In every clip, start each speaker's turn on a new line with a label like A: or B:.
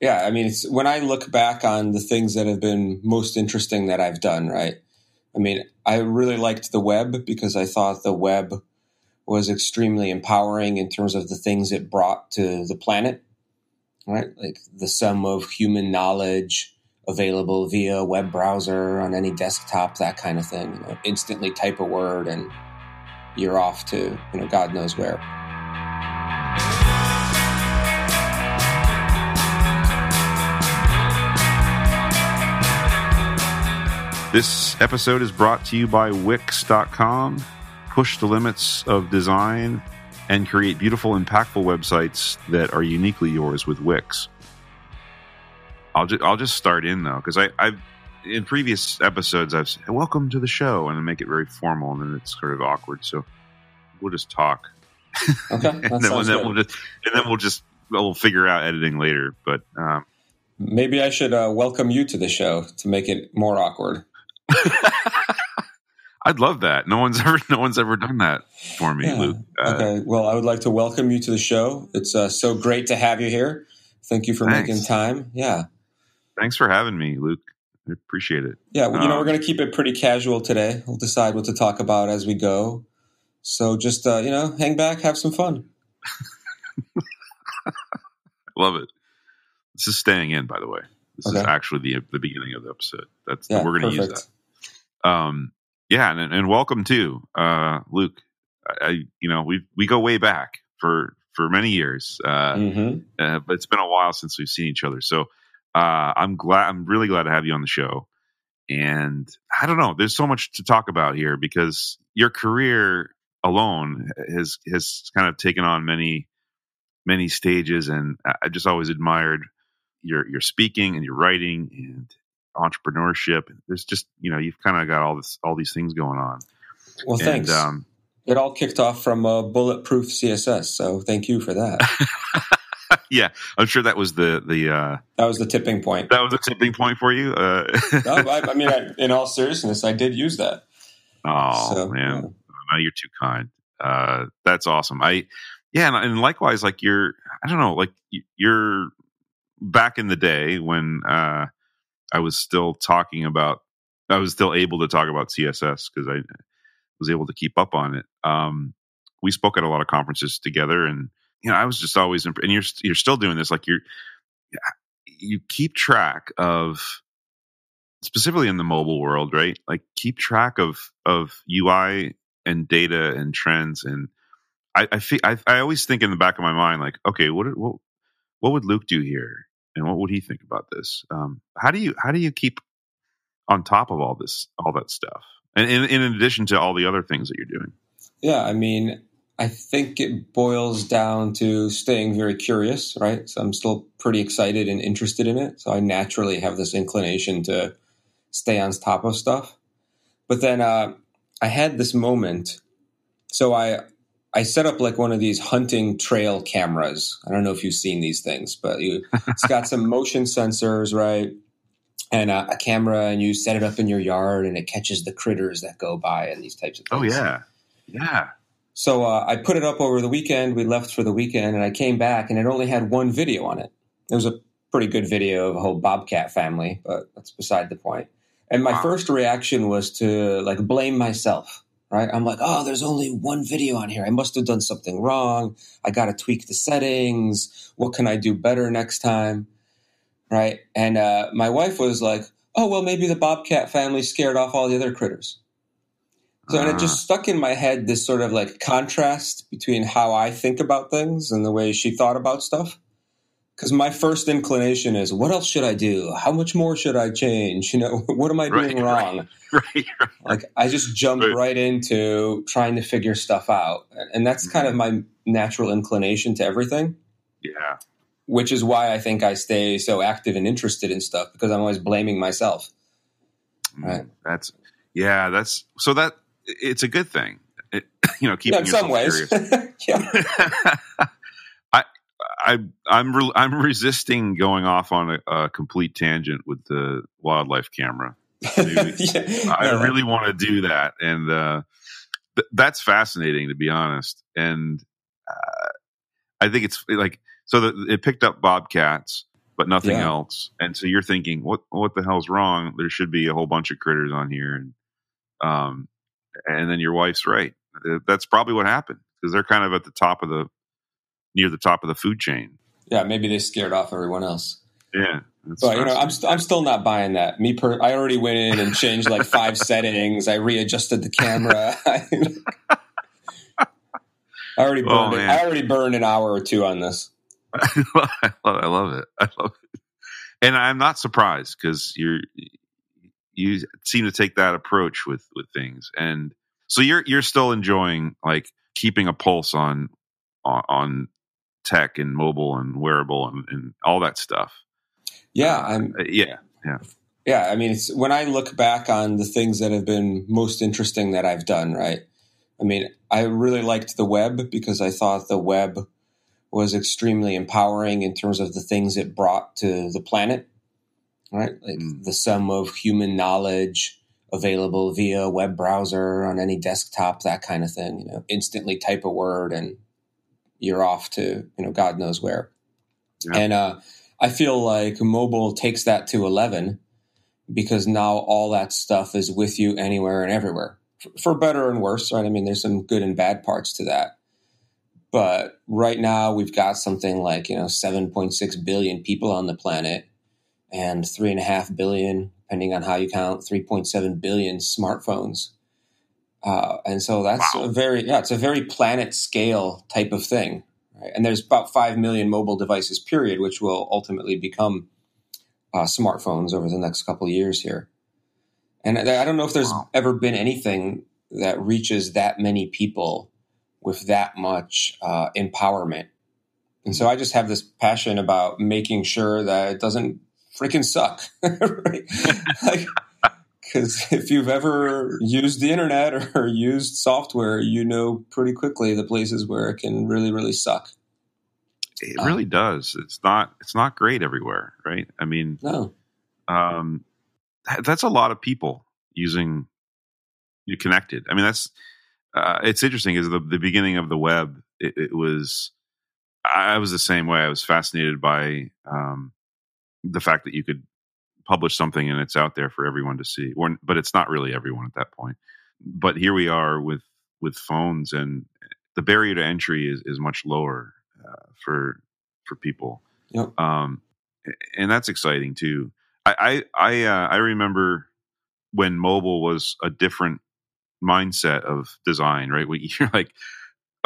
A: yeah, I mean, it's when I look back on the things that have been most interesting that I've done, right? I mean, I really liked the web because I thought the web was extremely empowering in terms of the things it brought to the planet, right? Like the sum of human knowledge available via web browser on any desktop, that kind of thing. You know, instantly type a word and you're off to, you know, God knows where.
B: This episode is brought to you by Wix.com. Push the limits of design and create beautiful, impactful websites that are uniquely yours with Wix. I'll just I'll just start in though because I I've in previous episodes I've said welcome to the show and make it very formal and then it's sort of awkward. So we'll just talk.
A: Okay,
B: and, then, and then we'll just and then we'll just we'll figure out editing later. But um,
A: maybe I should uh, welcome you to the show to make it more awkward.
B: I'd love that. No one's ever no one's ever done that for me, yeah. Luke.
A: Uh, okay. Well, I would like to welcome you to the show. It's uh, so great to have you here. Thank you for thanks. making time. Yeah.
B: Thanks for having me, Luke. I appreciate it.
A: Yeah, well, you know, we're um, going to keep it pretty casual today. We'll decide what to talk about as we go. So just uh, you know, hang back, have some fun.
B: Love it. This is staying in, by the way. This okay. is actually the the beginning of the episode. That's yeah, we're going to use that. Um, yeah, and, and welcome to uh, Luke. I, you know, we we go way back for for many years, uh, mm-hmm. uh, but it's been a while since we've seen each other. So uh, I'm glad. I'm really glad to have you on the show. And I don't know. There's so much to talk about here because your career alone has has kind of taken on many many stages, and I just always admired your your speaking and your writing and entrepreneurship. There's just you know you've kind of got all this all these things going on.
A: Well, and, thanks. Um, it all kicked off from uh, bulletproof CSS, so thank you for that.
B: yeah, I'm sure that was the the uh,
A: that was the tipping point.
B: That was the tipping point for you. Uh,
A: no, I, I mean, I, in all seriousness, I did use that.
B: Oh so, man, yeah. no, you're too kind. Uh, that's awesome. I yeah, and, and, likewise, like you're, I don't know, like you're back in the day when uh, I was still talking about, I was still able to talk about CSS because I was able to keep up on it. Um, we spoke at a lot of conferences together, and you know, I was just always, imp- and you're you're still doing this. Like you're, you keep track of, specifically in the mobile world, right? Like keep track of of UI and data and trends, and I I, feel, I, I always think in the back of my mind, like, okay, what what what would Luke do here? And what would he think about this? Um, how do you how do you keep on top of all this all that stuff, and in, in addition to all the other things that you're doing?
A: Yeah, I mean, I think it boils down to staying very curious, right? So I'm still pretty excited and interested in it. So I naturally have this inclination to stay on top of stuff. But then uh, I had this moment. So I I set up like one of these hunting trail cameras. I don't know if you've seen these things, but you, it's got some motion sensors, right? And a, a, camera, and you set it up in your yard, and it catches the critters that go by and these types of
B: oh,
A: things.
B: Oh yeah, yeah.
A: So uh, I put it up over the weekend. We left for the weekend, and I came back, and it only had one video on it. It was a pretty good video of a whole bobcat family, but that's beside the point. And my wow. first reaction was to like blame myself right? I'm like, oh, there's only one video on here. I must have done something wrong. I got to tweak the settings. What can I do better next time? Right. And uh, my wife was like, oh, well, maybe the Bobcat family scared off all the other critters. So, and it just ah. stuck in my head this sort of like contrast between how I think about things and the way she thought about stuff because my first inclination is what else should i do? How much more should i change? You know what am i doing right, wrong? Right, right, like i just jumped right. into trying to figure stuff out and that's mm-hmm. kind of mm-hmm. my natural inclination to everything.
B: Yeah.
A: Which is why i think i stay so active and interested in stuff because i'm always blaming myself.
B: Mm, right. that's yeah that's so that it's a good thing. It, you know keeping yeah, in some ways. yeah I I'm re- I'm resisting going off on a, a, complete tangent with the wildlife camera. yeah. I really want to do that, and uh, th- that's fascinating to be honest. And uh, I think it's like so that it picked up bobcats, but nothing yeah. else. And so you're thinking, what what the hell's wrong? There should be a whole bunch of critters on here, and um, and then your wife's right. That's probably what happened because they're kind of at the top of the near the top of the food chain.
A: Yeah, maybe they scared off everyone else.
B: Yeah,
A: but you know, I'm i st- I'm still not buying that. Me, per- I already went in and changed like five settings. I readjusted the camera. I already oh, burned oh, it. I already burned an hour or two on this.
B: I love, I love it. I love it, and I'm not surprised because you're you seem to take that approach with with things, and so you're you're still enjoying like keeping a pulse on on, on tech and mobile and wearable and, and all that stuff.
A: Yeah, I'm.
B: Uh, yeah, yeah,
A: yeah. I mean, it's when I look back on the things that have been most interesting that I've done. Right. I mean, I really liked the web because I thought the web was extremely empowering in terms of the things it brought to the planet. Right, like mm. the sum of human knowledge available via web browser on any desktop, that kind of thing. You know, instantly type a word and you're off to you know God knows where. Yeah. And uh, I feel like mobile takes that to eleven because now all that stuff is with you anywhere and everywhere, for better and worse. Right? I mean, there's some good and bad parts to that. But right now, we've got something like you know 7.6 billion people on the planet, and three and a half billion, depending on how you count, 3.7 billion smartphones. Uh, and so that's wow. a very yeah, it's a very planet scale type of thing. Right? And there's about five million mobile devices, period, which will ultimately become uh, smartphones over the next couple of years here. And I don't know if there's wow. ever been anything that reaches that many people with that much uh, empowerment. And so I just have this passion about making sure that it doesn't freaking suck. like, because if you've ever used the internet or used software, you know pretty quickly the places where it can really, really suck.
B: It really um, does. It's not. It's not great everywhere, right? I mean,
A: no.
B: Um, that's a lot of people using you connected. I mean, that's uh, it's interesting. Is the the beginning of the web? It, it, was. I was the same way. I was fascinated by um, the fact that you could publish something and it's out there for everyone to see. Or, but it's not really everyone at that point. But here we are with with phones, and the barrier to entry is, is much lower uh, for for people.
A: Yep.
B: Um, and that's exciting too. I I I, uh, I remember when mobile was a different mindset of design, right? You're like,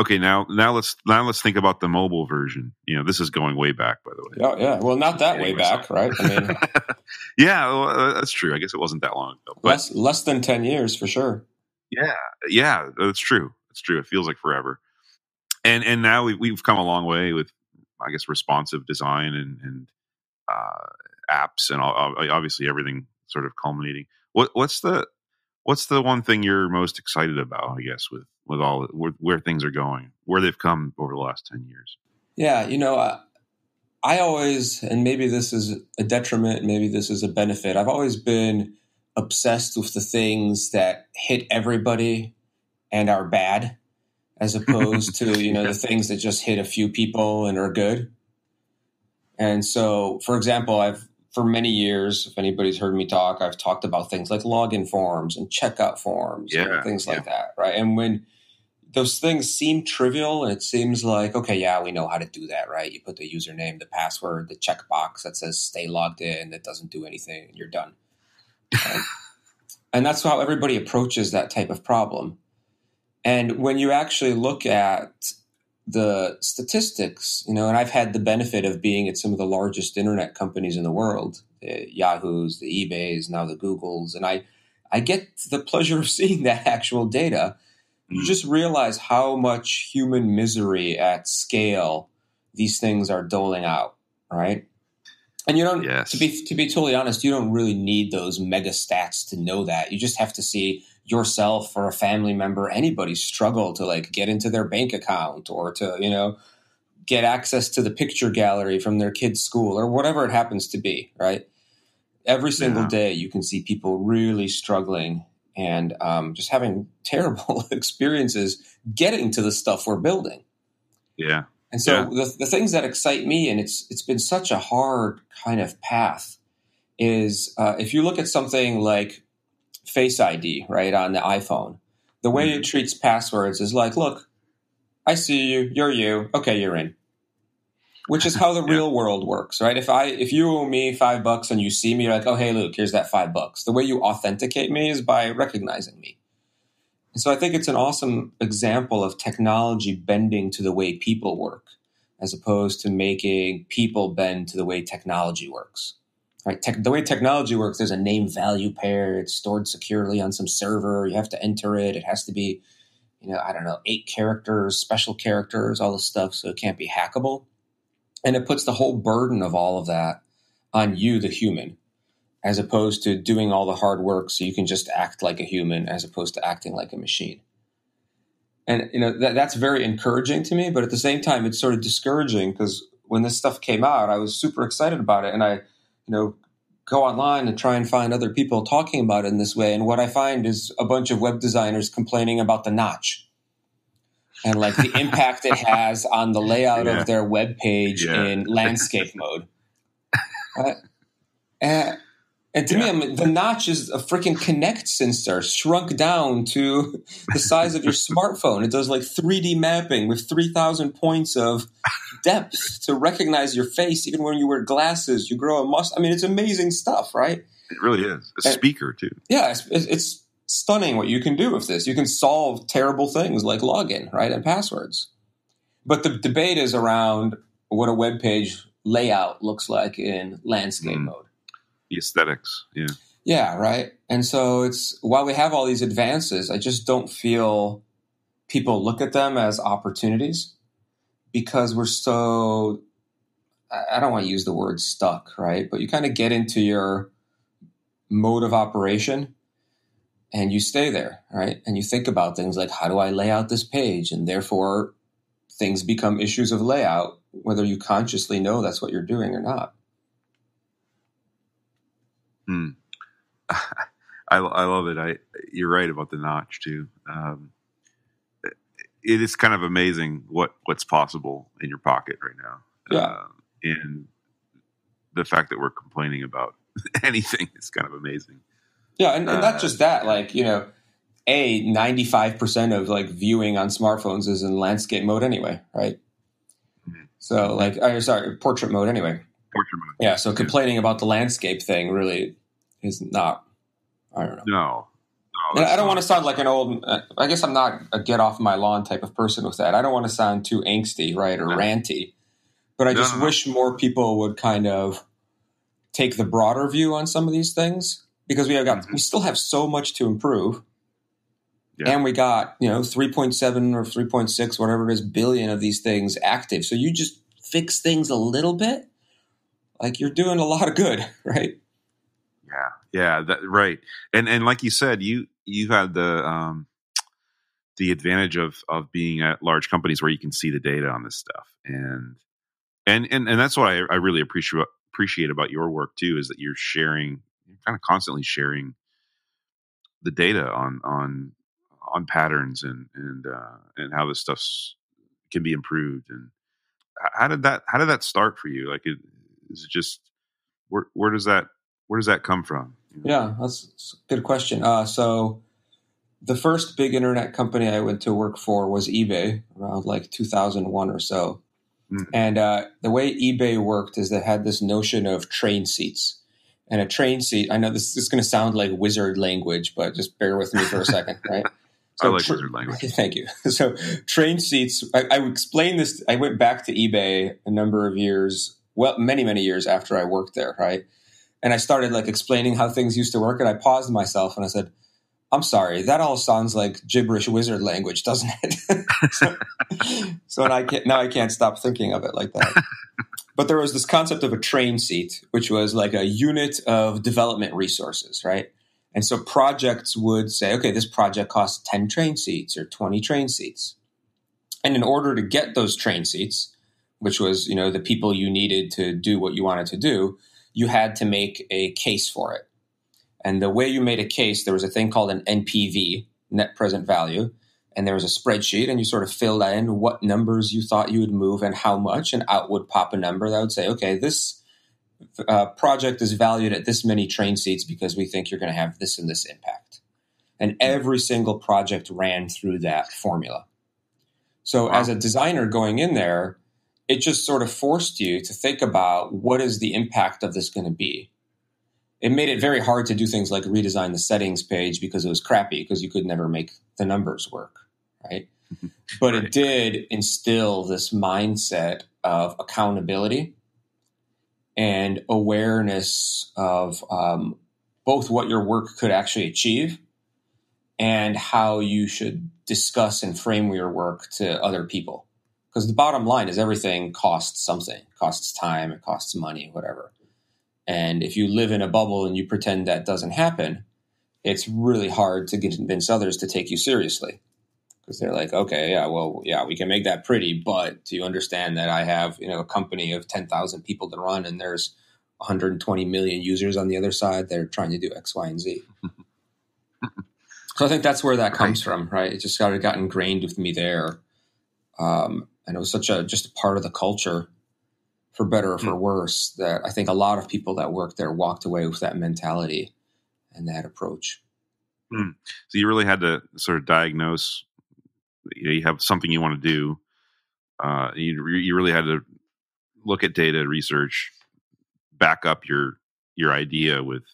B: okay, now now let's now let's think about the mobile version. You know, this is going way back, by the way.
A: Yeah, yeah. Well, not that way back, right? I mean,
B: yeah, well, uh, that's true. I guess it wasn't that long ago.
A: But, less less than ten years for sure.
B: Yeah, yeah, that's true. It's true. It feels like forever. And and now we've, we've come a long way with, I guess, responsive design and and uh, apps and all, obviously everything sort of culminating. What what's the what's the one thing you're most excited about? I guess with with all where, where things are going, where they've come over the last ten years.
A: Yeah, you know, uh, I always, and maybe this is a detriment, maybe this is a benefit. I've always been obsessed with the things that hit everybody and are bad, as opposed to you know the things that just hit a few people and are good. And so, for example, I've for many years, if anybody's heard me talk, I've talked about things like login forms and checkout forms,
B: yeah,
A: things
B: yeah.
A: like that, right? And when those things seem trivial, and it seems like okay, yeah, we know how to do that, right? You put the username, the password, the checkbox that says "stay logged in" that doesn't do anything, and you're done. Right? and that's how everybody approaches that type of problem. And when you actually look at the statistics, you know, and I've had the benefit of being at some of the largest internet companies in the world, the Yahoo's, the eBay's, now the Googles, and I, I get the pleasure of seeing that actual data. You hmm. just realize how much human misery at scale these things are doling out, right? And you don't
B: yes.
A: to be to be totally honest, you don't really need those mega stats to know that. You just have to see yourself or a family member, anybody struggle to like get into their bank account or to, you know, get access to the picture gallery from their kid's school or whatever it happens to be, right? Every single yeah. day you can see people really struggling and um, just having terrible experiences getting to the stuff we're building.
B: Yeah.
A: And so yeah. the, the things that excite me, and it's it's been such a hard kind of path, is uh, if you look at something like Face ID, right, on the iPhone, the way mm-hmm. it treats passwords is like, look, I see you, you're you, okay, you're in. Which is how the yeah. real world works, right? If I if you owe me five bucks and you see me, you're like, oh hey Luke, here's that five bucks. The way you authenticate me is by recognizing me. And so I think it's an awesome example of technology bending to the way people work, as opposed to making people bend to the way technology works. Right? Te- the way technology works, there's a name value pair. It's stored securely on some server. You have to enter it. It has to be, you know, I don't know, eight characters, special characters, all this stuff, so it can't be hackable. And it puts the whole burden of all of that on you, the human as opposed to doing all the hard work so you can just act like a human as opposed to acting like a machine and you know that, that's very encouraging to me but at the same time it's sort of discouraging because when this stuff came out i was super excited about it and i you know go online and try and find other people talking about it in this way and what i find is a bunch of web designers complaining about the notch and like the impact it has on the layout yeah. of their web page yeah. in landscape mode uh, and, and to yeah. me, I mean, the notch is a freaking Kinect sensor shrunk down to the size of your smartphone. It does like 3D mapping with 3,000 points of depth to recognize your face, even when you wear glasses. You grow a must. I mean, it's amazing stuff, right?
B: It really is. A and, speaker, too.
A: Yeah, it's, it's stunning what you can do with this. You can solve terrible things like login, right, and passwords. But the debate is around what a web page layout looks like in landscape mm. mode
B: the aesthetics. Yeah.
A: Yeah, right. And so it's while we have all these advances, I just don't feel people look at them as opportunities because we're so I don't want to use the word stuck, right? But you kind of get into your mode of operation and you stay there, right? And you think about things like how do I lay out this page? And therefore things become issues of layout, whether you consciously know that's what you're doing or not.
B: Hmm. I, I love it. I you're right about the notch too. Um, it is kind of amazing what what's possible in your pocket right now.
A: Yeah, uh,
B: and the fact that we're complaining about anything is kind of amazing.
A: Yeah, and, and not just that. Like you know, a ninety five percent of like viewing on smartphones is in landscape mode anyway, right? Mm-hmm. So like, oh, sorry, portrait mode anyway.
B: Portrait mode.
A: Yeah. So complaining about the landscape thing really is not. I don't know.
B: No.
A: no I don't want to sound like an old. Uh, I guess I'm not a get off my lawn type of person with that. I don't want to sound too angsty, right, or no. ranty. But I just no, wish more people would kind of take the broader view on some of these things because we have got mm-hmm. we still have so much to improve. Yeah. And we got, you know, 3.7 or 3.6, whatever it is, billion of these things active. So you just fix things a little bit, like you're doing a lot of good, right?
B: Yeah, yeah, that, right. And and like you said, you you had the um, the advantage of of being at large companies where you can see the data on this stuff, and and and, and that's what I, I really appreciate appreciate about your work too is that you're sharing, you're kind of constantly sharing the data on on on patterns and and uh, and how this stuff can be improved. And how did that how did that start for you? Like, is it just where where does that where does that come from?
A: Yeah, that's a good question. Uh, so the first big internet company I went to work for was eBay around like 2001 or so. Mm. And uh, the way eBay worked is they had this notion of train seats. And a train seat, I know this, this is going to sound like wizard language, but just bear with me for a second, right?
B: So I like tra- wizard language.
A: Thank you. So train seats, I, I explain this. I went back to eBay a number of years, well, many, many years after I worked there, right? and I started like explaining how things used to work, and I paused myself and I said, "I'm sorry, that all sounds like gibberish wizard language, doesn't it?" so, so I can't, now I can't stop thinking of it like that. but there was this concept of a train seat, which was like a unit of development resources, right? And so projects would say, okay, this project costs 10 train seats or 20 train seats. And in order to get those train seats, which was, you know, the people you needed to do what you wanted to do, you had to make a case for it. And the way you made a case, there was a thing called an NPV, net present value. and there was a spreadsheet and you sort of filled in what numbers you thought you would move and how much and out would pop a number that would say okay this uh, project is valued at this many train seats because we think you're going to have this and this impact and every single project ran through that formula so wow. as a designer going in there it just sort of forced you to think about what is the impact of this going to be it made it very hard to do things like redesign the settings page because it was crappy because you could never make the numbers work, right? but it did instill this mindset of accountability and awareness of um, both what your work could actually achieve and how you should discuss and frame your work to other people. Because the bottom line is everything costs something, it costs time, it costs money, whatever. And if you live in a bubble and you pretend that doesn't happen, it's really hard to convince others to take you seriously because they're like, okay, yeah, well, yeah, we can make that pretty, but do you understand that I have, you know, a company of 10,000 people to run and there's 120 million users on the other side. that are trying to do X, Y, and Z. so I think that's where that comes right. from, right? It just got, got ingrained with me there. Um, and it was such a, just a part of the culture for better or for mm. worse, that I think a lot of people that worked there walked away with that mentality and that approach.
B: Mm. So you really had to sort of diagnose. You, know, you have something you want to do. Uh, you you really had to look at data, research, back up your your idea with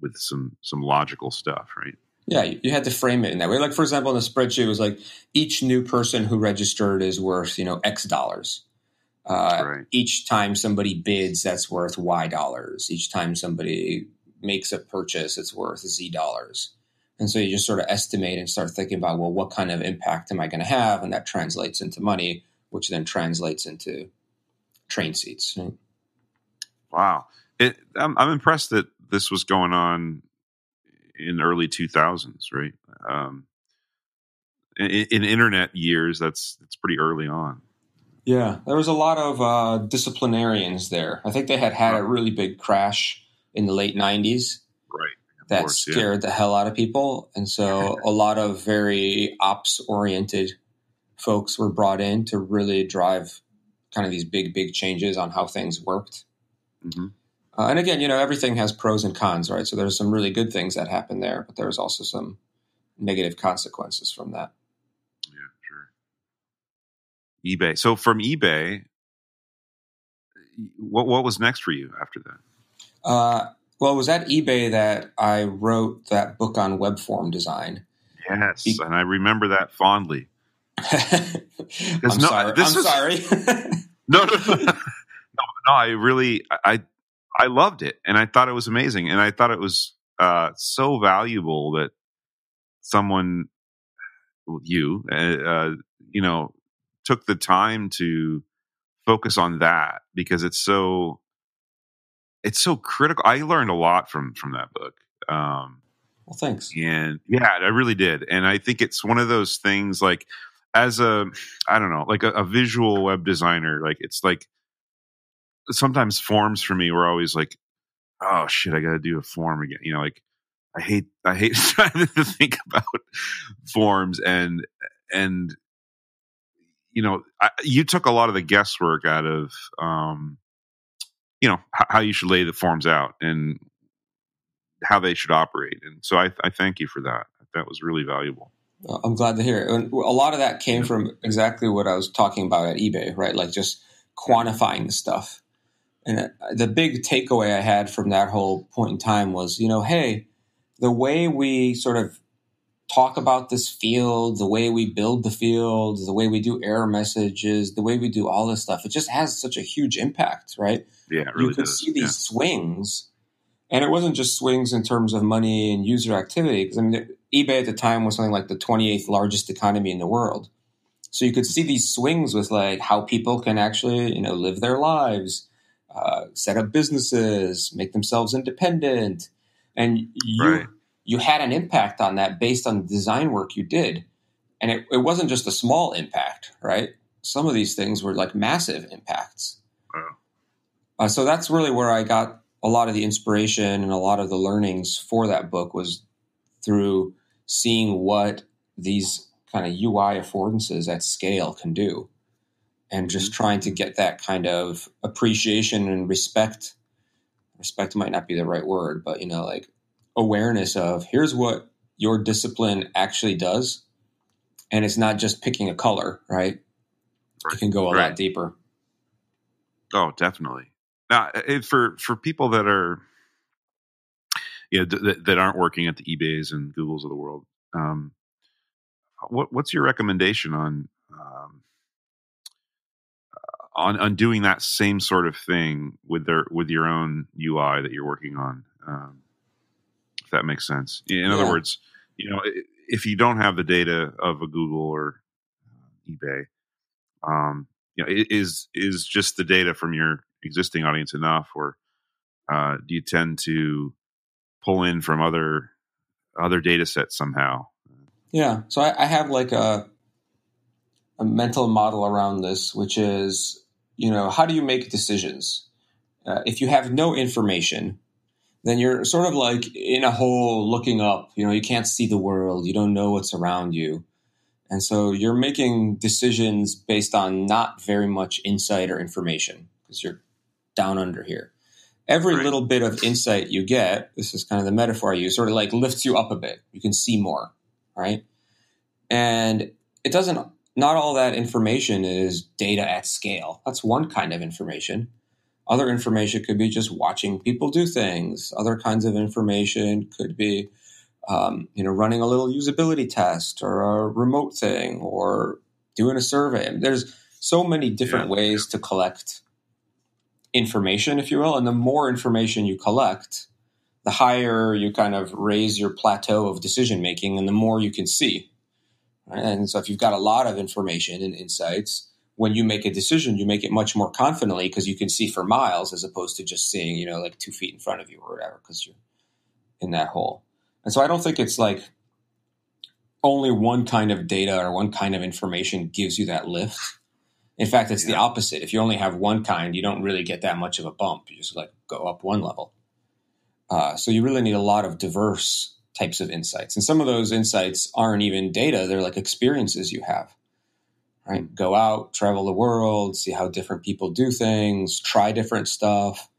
B: with some some logical stuff, right?
A: Yeah, you had to frame it in that way. Like for example, in the spreadsheet, it was like each new person who registered is worth you know X dollars uh, right. Each time somebody bids, that's worth Y dollars. Each time somebody makes a purchase, it's worth Z dollars. And so you just sort of estimate and start thinking about, well, what kind of impact am I going to have? And that translates into money, which then translates into train seats.
B: Wow. It, I'm, I'm, impressed that this was going on in early 2000s, right? Um, in, in internet years, that's, that's pretty early on.
A: Yeah, there was a lot of uh, disciplinarians there. I think they had had a really big crash in the late '90s.
B: Right.
A: That course, scared yeah. the hell out of people, and so a lot of very ops-oriented folks were brought in to really drive kind of these big, big changes on how things worked. Mm-hmm. Uh, and again, you know, everything has pros and cons, right? So there's some really good things that happen there, but there's also some negative consequences from that Yeah, sure.
B: eBay. So from eBay, what what was next for you after that?
A: Uh, well, it was at eBay that I wrote that book on web form design.
B: Yes, Be- and I remember that fondly.
A: I'm no, sorry. This I'm was, sorry.
B: no, no, no, no, no. I really, I, I loved it, and I thought it was amazing, and I thought it was uh, so valuable that someone, you, uh, uh, you know, took the time to focus on that because it's so it's so critical. I learned a lot from from that book. Um,
A: well, thanks.
B: And yeah, I really did. And I think it's one of those things like as a I don't know, like a, a visual web designer, like it's like sometimes forms for me were always like, oh shit, I got to do a form again. You know, like I hate I hate trying to think about forms and and you know, I, you took a lot of the guesswork out of, um, you know, h- how you should lay the forms out and how they should operate. And so I, I thank you for that. That was really valuable.
A: I'm glad to hear it. And a lot of that came from exactly what I was talking about at eBay, right? Like just quantifying the stuff. And the big takeaway I had from that whole point in time was, you know, hey, the way we sort of talk about this field, the way we build the field, the way we do error messages, the way we do all this stuff. It just has such a huge impact, right?
B: Yeah, really
A: you could
B: does.
A: see these
B: yeah.
A: swings, and it wasn't just swings in terms of money and user activity. Because I mean, eBay at the time was something like the 28th largest economy in the world, so you could see these swings with like how people can actually, you know, live their lives, uh, set up businesses, make themselves independent, and you. Right you had an impact on that based on the design work you did. And it, it wasn't just a small impact, right? Some of these things were like massive impacts. Wow. Uh, so that's really where I got a lot of the inspiration and a lot of the learnings for that book was through seeing what these kind of UI affordances at scale can do. And just mm-hmm. trying to get that kind of appreciation and respect. Respect might not be the right word, but you know, like awareness of here's what your discipline actually does. And it's not just picking a color, right? right. It can go a right. lot deeper.
B: Oh, definitely. Now, for for people that are, yeah, that, that aren't working at the eBays and Googles of the world, um, what what's your recommendation on on on doing that same sort of thing with their with your own UI that you're working on? Um, if that makes sense. In yeah. other words, you know, if you don't have the data of a Google or uh, eBay, um, you know, is is just the data from your existing audience enough, or uh, do you tend to pull in from other other data sets somehow?
A: Yeah, so I, I have like a a mental model around this, which is, you know, how do you make decisions? Uh, if you have no information, then you're sort of like in a hole looking up. You know, you can't see the world. You don't know what's around you. And so you're making decisions based on not very much insight or information because you're down under here. Every right. little bit of insight you get, this is kind of the metaphor I use, sort of like lifts you up a bit. You can see more, right? And it doesn't, not all that information is data at scale. That's one kind of information. Other information could be just watching people do things. Other kinds of information could be um, you know, running a little usability test or a remote thing or doing a survey. There's so many different yeah. ways to collect information, if you will. And the more information you collect, the higher you kind of raise your plateau of decision making and the more you can see. And so if you've got a lot of information and insights, when you make a decision, you make it much more confidently because you can see for miles as opposed to just seeing, you know, like two feet in front of you or whatever, because you're in that hole. And so I don't think it's like only one kind of data or one kind of information gives you that lift. In fact, it's yeah. the opposite. If you only have one kind, you don't really get that much of a bump. You just like go up one level. Uh, so you really need a lot of diverse types of insights. And some of those insights aren't even data, they're like experiences you have. Right? Go out, travel the world, see how different people do things, try different stuff,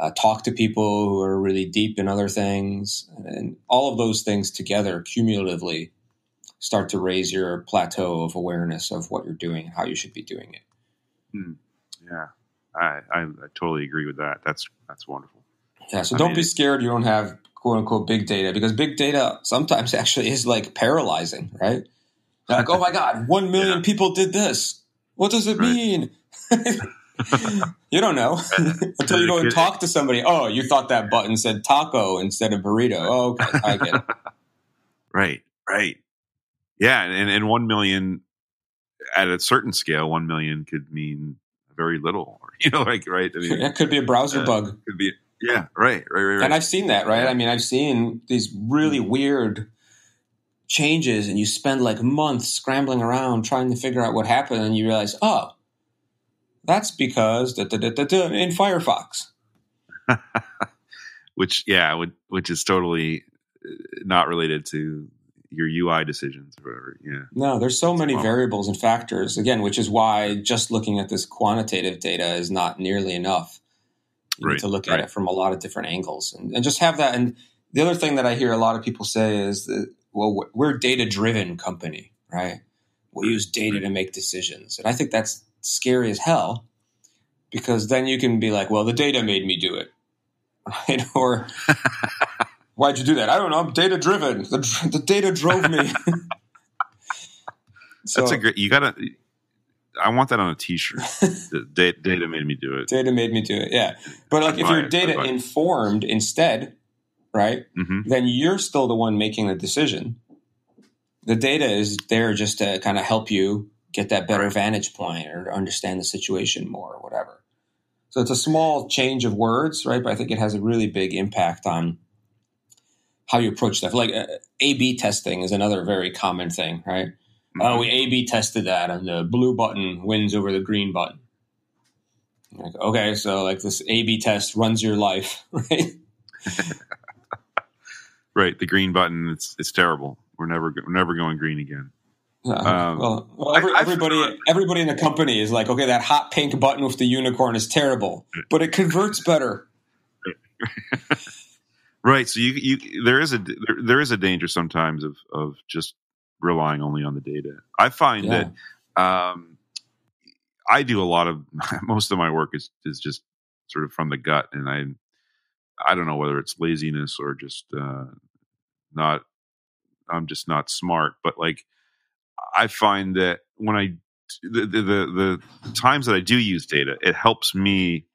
A: uh, talk to people who are really deep in other things, and all of those things together cumulatively start to raise your plateau of awareness of what you're doing and how you should be doing it.
B: Hmm. Yeah, I, I, I, totally agree with that. That's that's wonderful.
A: Yeah, so I don't mean, be scared. You don't have quote unquote big data because big data sometimes actually is like paralyzing, right? Like, oh my god, one million yeah. people did this. What does it right. mean? you don't know until you go and talk to somebody. Oh, you thought that button said taco instead of burrito. Oh, okay, I get it.
B: right, right. Yeah, and, and one million at a certain scale, one million could mean very little. You know, like right.
A: I mean, that could be a browser uh, bug.
B: Could be. Yeah, right, right, right, right.
A: And I've seen that, right? I mean, I've seen these really weird changes, and you spend like months scrambling around trying to figure out what happened, and you realize, oh, that's because da, da, da, in Firefox.
B: which yeah, which is totally uh, not related to your UI decisions or whatever. Yeah.
A: No, there's so many variables and factors again, which is why just looking at this quantitative data is not nearly enough. You right, to look right. at it from a lot of different angles and, and just have that. And the other thing that I hear a lot of people say is that, well, we're a data driven company, right? We use data to make decisions. And I think that's scary as hell because then you can be like, well, the data made me do it. Right? Or why'd you do that? I don't know. I'm data driven. The, the data drove me.
B: so, That's a great, you gotta, I want that on a t-shirt. data, data made me do it.
A: Data made me do it. Yeah. But like if you're data informed instead, right? Mm-hmm. Then you're still the one making the decision. The data is there just to kind of help you get that better right. vantage point or understand the situation more or whatever. So it's a small change of words, right? But I think it has a really big impact on how you approach stuff. Like uh, A/B testing is another very common thing, right? Mm-hmm. Uh, we A/B tested that, and the blue button wins over the green button. Like, okay, so like this A/B test runs your life, right?
B: right. The green button, it's it's terrible. We're never we're never going green again.
A: um, well, well every, everybody, everybody in the company is like, okay, that hot pink button with the unicorn is terrible, but it converts better.
B: right. So you, you, there is a there, there is a danger sometimes of of just relying only on the data. I find yeah. that um, I do a lot of most of my work is is just sort of from the gut, and I I don't know whether it's laziness or just uh, not I'm just not smart, but like I find that when I the, the the, the times that I do use data, it helps me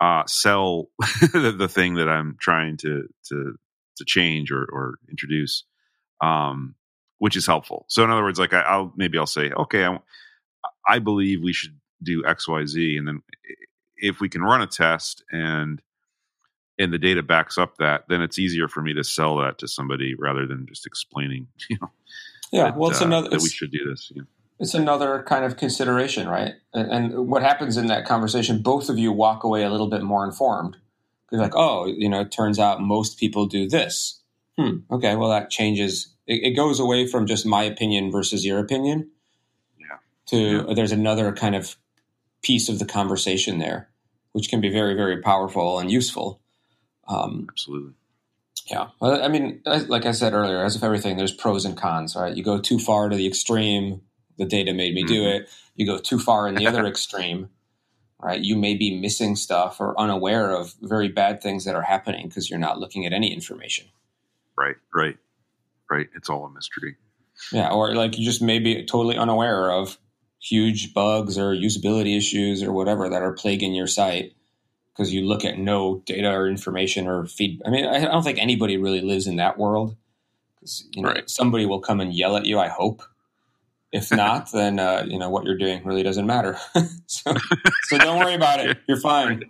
B: uh, sell the, the, thing that I'm trying to to to change or, or introduce, um, which is helpful. So in other words, like I, will maybe I'll say, okay, I, I believe we should do X Y Z, and then if we can run a test and and the data backs up that, then it's easier for me to sell that to somebody rather than just explaining, you know,
A: yeah, that, well, it's uh, another
B: that we should do this.
A: It's another kind of consideration, right? And, and, what happens in that conversation, both of you walk away a little bit more informed. You're like, oh, you know, it turns out most people do this. Hmm. Okay, well, that changes. It, it goes away from just my opinion versus your opinion.
B: Yeah.
A: To yeah. there's another kind of piece of the conversation there, which can be very, very powerful and useful.
B: Um, Absolutely.
A: Yeah, I mean, like I said earlier, as with everything, there's pros and cons, right? You go too far to the extreme, the data made me mm-hmm. do it. You go too far in the other extreme, right? You may be missing stuff or unaware of very bad things that are happening because you're not looking at any information.
B: Right, right, right. It's all a mystery.
A: Yeah, or like you just may be totally unaware of huge bugs or usability issues or whatever that are plaguing your site because you look at no data or information or feed. I mean, I don't think anybody really lives in that world because you know right. somebody will come and yell at you. I hope. If not, then uh, you know what you're doing really doesn't matter. so, so don't worry about it. You're fine.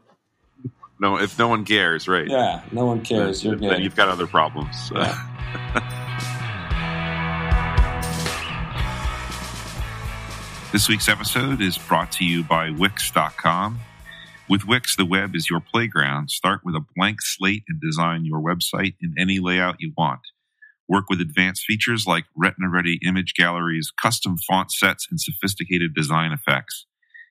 B: No, if no one cares, right?
A: Yeah, no one cares. Then, you're good.
B: Then you've got other problems. Yeah. This week's episode is brought to you by Wix.com. With Wix, the web is your playground. Start with a blank slate and design your website in any layout you want. Work with advanced features like retina ready image galleries, custom font sets, and sophisticated design effects.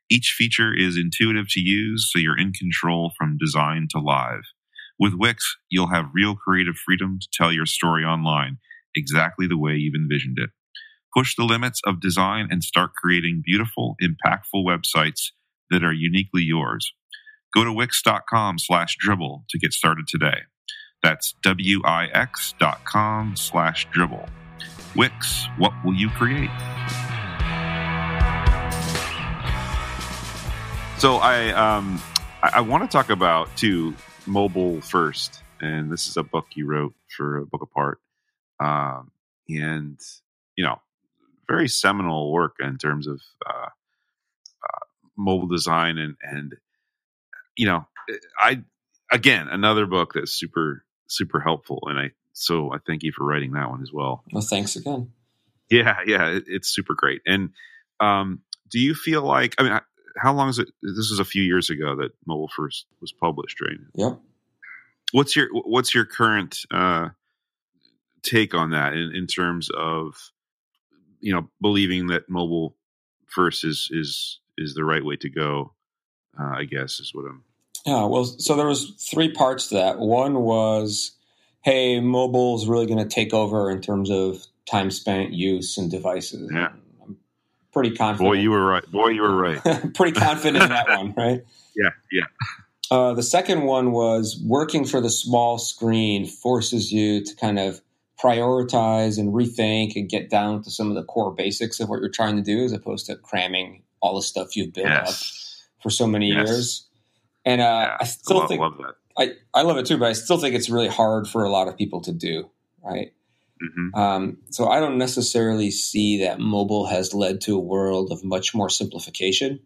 B: Each feature is intuitive to use, so you're in control from design to live. With Wix, you'll have real creative freedom to tell your story online exactly the way you've envisioned it. Push the limits of design and start creating beautiful, impactful websites that are uniquely yours. Go to wix.com slash dribbble to get started today. That's W-I-X dot slash dribbble. Wix, what will you create? So I um, I, I want to talk about too mobile first, and this is a book you wrote for a book apart, um, and you know, very seminal work in terms of uh, uh, mobile design and and you know, I again another book that's super super helpful, and I so I thank you for writing that one as well.
A: Well, thanks again.
B: Yeah, yeah, it, it's super great. And um, do you feel like I mean, how long is it? This was a few years ago that Mobile First was published, right?
A: Yep.
B: What's your What's your current uh, take on that in, in terms of you know believing that mobile first is is is the right way to go uh, I guess is what I'm.
A: Yeah, well, so there was three parts to that. One was, hey, mobile is really going to take over in terms of time spent, use, and devices.
B: Yeah.
A: Pretty confident.
B: Boy, you were right. Boy, you were right.
A: pretty confident in that one, right?
B: Yeah, yeah.
A: Uh, the second one was working for the small screen forces you to kind of prioritize and rethink and get down to some of the core basics of what you're trying to do as opposed to cramming all the stuff you've built yes. up for so many yes. years. And uh, yeah, I still I think love I, I love it too, but I still think it's really hard for a lot of people to do. Right. Mm-hmm. Um, so I don't necessarily see that mobile has led to a world of much more simplification.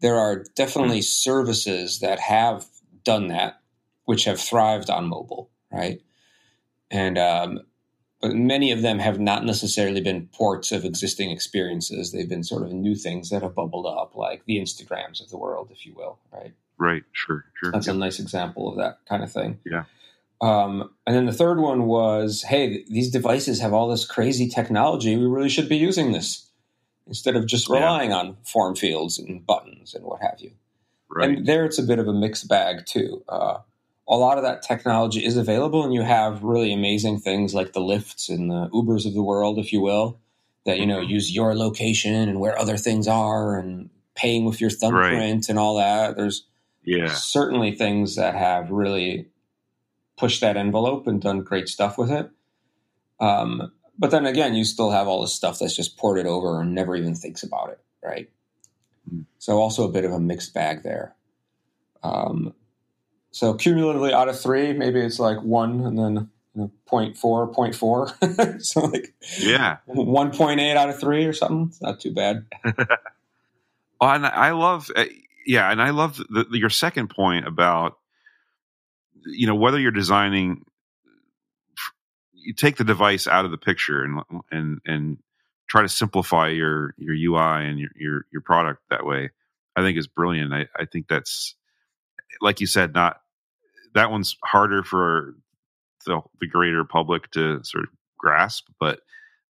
A: There are definitely mm-hmm. services that have done that, which have thrived on mobile, right? And um, but many of them have not necessarily been ports of existing experiences. They've been sort of new things that have bubbled up, like the Instagrams of the world, if you will, right?
B: Right. Sure. Sure.
A: That's yeah. a nice example of that kind of thing.
B: Yeah.
A: Um, and then the third one was, hey, these devices have all this crazy technology. We really should be using this instead of just relying yeah. on form fields and buttons and what have you. Right. And there it's a bit of a mixed bag too. Uh, a lot of that technology is available, and you have really amazing things like the Lyfts and the Ubers of the world, if you will, that you know mm-hmm. use your location and where other things are, and paying with your thumbprint right. and all that. There's yeah. certainly things that have really pushed that envelope and done great stuff with it. Um, but then again, you still have all this stuff that's just ported over and never even thinks about it, right? Mm-hmm. So also a bit of a mixed bag there. Um, so cumulatively out of three, maybe it's like one and then you know, 0.4, 0.4. so like
B: yeah,
A: 1.8 out of three or something. It's not too bad.
B: oh, and I love, uh, yeah, and I love the, the, your second point about, you know, whether you're designing, you take the device out of the picture and and and try to simplify your your UI and your your, your product that way. I think is brilliant. I, I think that's like you said, not that one's harder for the, the greater public to sort of grasp, but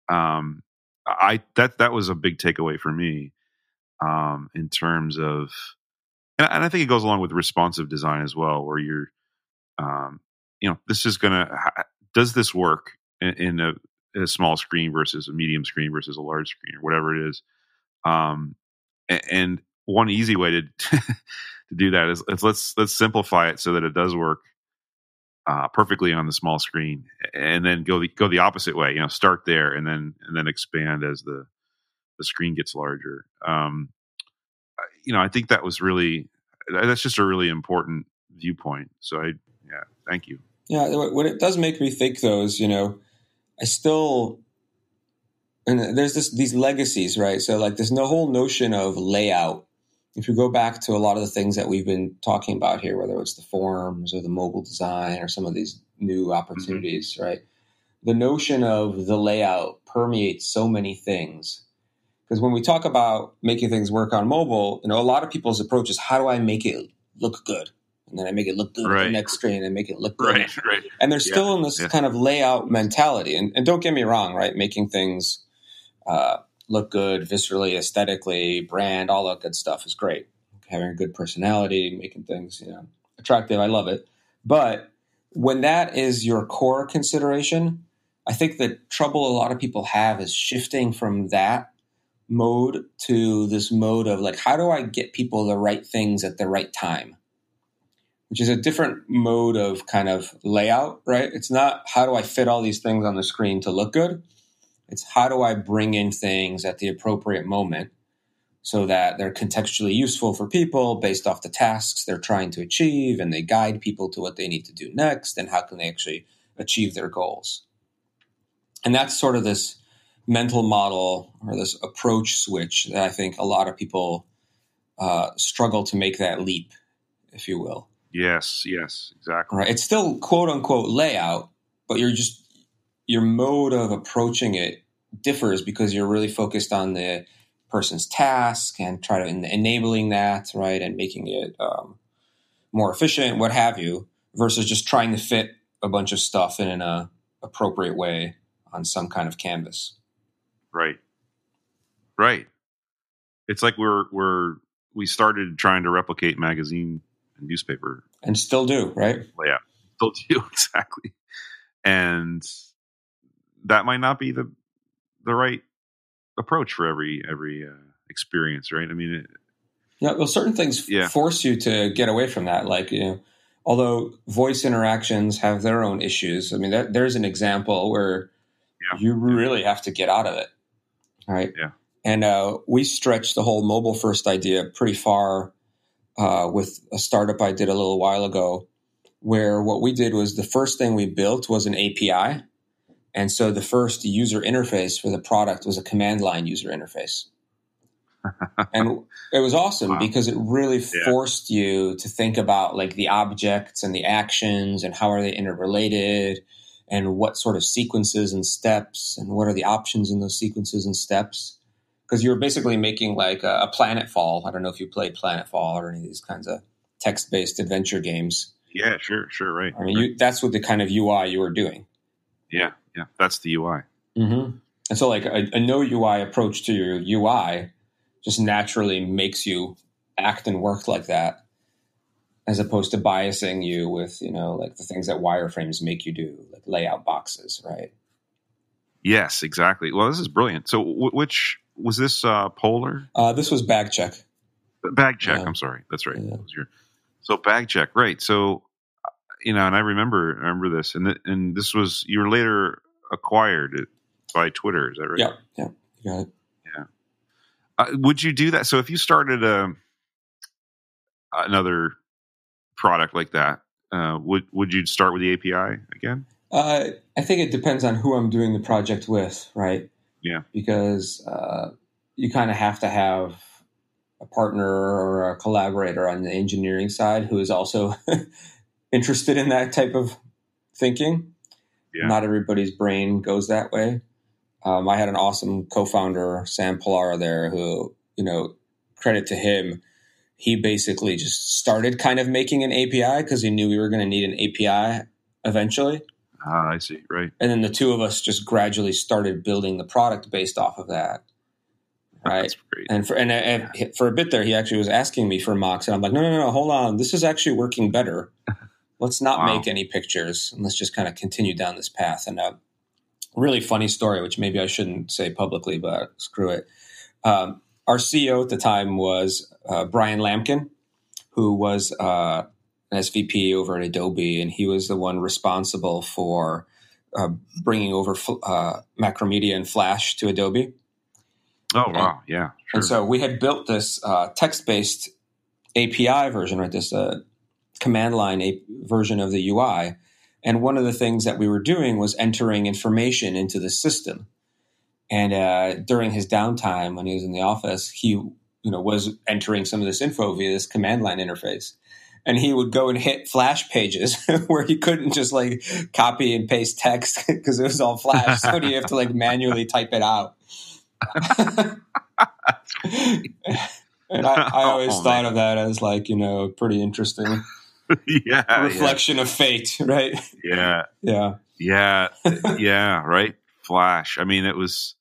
B: um, I that that was a big takeaway for me um, in terms of, and, and, I think it goes along with responsive design as well, where you're, um, you know, this is gonna does this work in, in a, a, small screen versus a medium screen versus a large screen or whatever it is, um, and, and one easy way to to do that is, is let's let's simplify it so that it does work uh, perfectly on the small screen, and then go the go the opposite way. You know, start there and then and then expand as the the screen gets larger. Um, you know, I think that was really that's just a really important viewpoint. So I, yeah, thank you.
A: Yeah, what it does make me think though is you know, I still and there's this these legacies, right? So like there's no whole notion of layout if you go back to a lot of the things that we've been talking about here, whether it's the forms or the mobile design or some of these new mm-hmm. opportunities, mm-hmm. right? The notion of the layout permeates so many things. Because when we talk about making things work on mobile, you know, a lot of people's approach is how do I make it look good? And then I make it look good right. the next screen and make it look good.
B: Right, right.
A: And they're yeah, still in this yeah. kind of layout mentality. And, and, don't get me wrong, right? Making things uh, look good viscerally, aesthetically, brand, all that good stuff is great. Having a good personality, making things you know attractive, I love it. But when that is your core consideration, I think the trouble a lot of people have is shifting from that mode to this mode of like, how do I get people the right things at the right time? Which is a different mode of kind of layout, right? It's not how do I fit all these things on the screen to look good. It's how do I bring in things at the appropriate moment so that they're contextually useful for people based off the tasks they're trying to achieve and they guide people to what they need to do next and how can they actually achieve their goals. And that's sort of this mental model or this approach switch that I think a lot of people uh, struggle to make that leap, if you will.
B: Yes, yes, exactly.
A: Right. It's still quote unquote layout, but you're just your mode of approaching it differs because you're really focused on the person's task and try to enabling that right and making it um, more efficient what have you versus just trying to fit a bunch of stuff in an uh, appropriate way on some kind of canvas
B: right right it's like we're we're we started trying to replicate magazine newspaper
A: and still do right
B: yeah still do exactly and that might not be the the right approach for every every uh, experience, right? I mean, it,
A: yeah. Well, certain things yeah. force you to get away from that. Like, you know, although voice interactions have their own issues. I mean, that, there's an example where yeah. you really have to get out of it, right?
B: Yeah.
A: And uh, we stretched the whole mobile first idea pretty far uh, with a startup I did a little while ago, where what we did was the first thing we built was an API and so the first user interface for the product was a command line user interface. and it was awesome wow. because it really yeah. forced you to think about like the objects and the actions and how are they interrelated and what sort of sequences and steps and what are the options in those sequences and steps because you were basically making like a, a Planetfall i don't know if you played Planetfall or any of these kinds of text-based adventure games
B: Yeah, sure, sure, right.
A: I mean,
B: right.
A: You, that's what the kind of UI you were doing.
B: Yeah, yeah, that's the UI.
A: Mm-hmm. And so, like a, a no UI approach to your UI just naturally makes you act and work like that, as opposed to biasing you with you know like the things that wireframes make you do, like layout boxes, right?
B: Yes, exactly. Well, this is brilliant. So, w- which was this uh, Polar?
A: Uh, this was Bagcheck.
B: Bag check.
A: Yeah.
B: I'm sorry. That's right.
A: Yeah.
B: That was your, so Bagcheck, right? So, uh, you know, and I remember I remember this, and th- and this was you were later acquired by Twitter. Is that right?
A: Yeah. Yeah. You got it.
B: Uh, would you do that? So, if you started a another product like that, uh, would would you start with the API again?
A: Uh, I think it depends on who I'm doing the project with, right?
B: Yeah.
A: Because uh, you kind of have to have a partner or a collaborator on the engineering side who is also interested in that type of thinking.
B: Yeah.
A: Not everybody's brain goes that way. Um, I had an awesome co-founder, Sam Pullara, there, who you know, credit to him. He basically just started kind of making an API because he knew we were going to need an API eventually.
B: Ah, I see. Right.
A: and then the two of us just gradually started building the product based off of that right
B: That's great.
A: and for and, and for a bit there he actually was asking me for mocks and i'm like no no no hold on this is actually working better let's not
B: Wow.
A: make any pictures and let's just kind of continue down this path and a really funny story which maybe i shouldn't say publicly but screw it um, our ceo at the time was uh, bryan lamkin who was uh, an SVP over at Adobe, and he was the one responsible for uh, bringing over uh, Macromedia and Flash to Adobe.
B: Oh wow, yeah. Sure.
A: And so we had built this uh, text-based API version, right? This uh, command line a- version of the UI. And one of the things that we were doing was entering information into the system. And uh, during his downtime, when he was in the office, he you know was entering some of this info via this command line interface. And he would go and hit flash pages where he couldn't just like copy and paste text because it was all flash. so he'd have to like manually type it out. and I, I always
B: Oh,
A: thought
B: man.
A: of that as like you know pretty interesting
B: yeah,
A: reflection of fate, right?
B: yeah,
A: Yeah,
B: yeah, yeah, yeah. Right. Flash. I mean, it was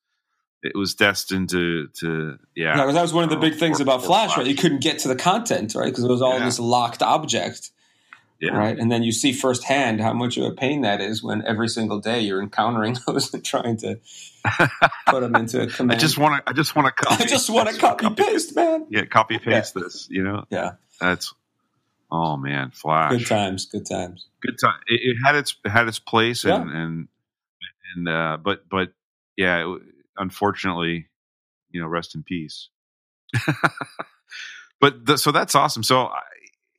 B: it was destined to to yeah.
A: yeah. that was one of the big things about
B: for
A: Flash, right? You couldn't get to the content, right? Because it was all
B: Yeah.
A: this locked object,
B: yeah.
A: right? And then you see firsthand how much of a pain that is when every single day you're encountering those and trying to put them into a command.
B: I just want to. I just want to copy.
A: I just want to copy paste, man.
B: Yeah, copy paste this. You know,
A: Yeah,
B: that's. Oh man, Flash.
A: good times, good times.
B: good time. It, it had its it had its place, and
A: Yeah.
B: and and uh, but but yeah, it, unfortunately, you know, rest in peace. but the, so that's awesome. So I,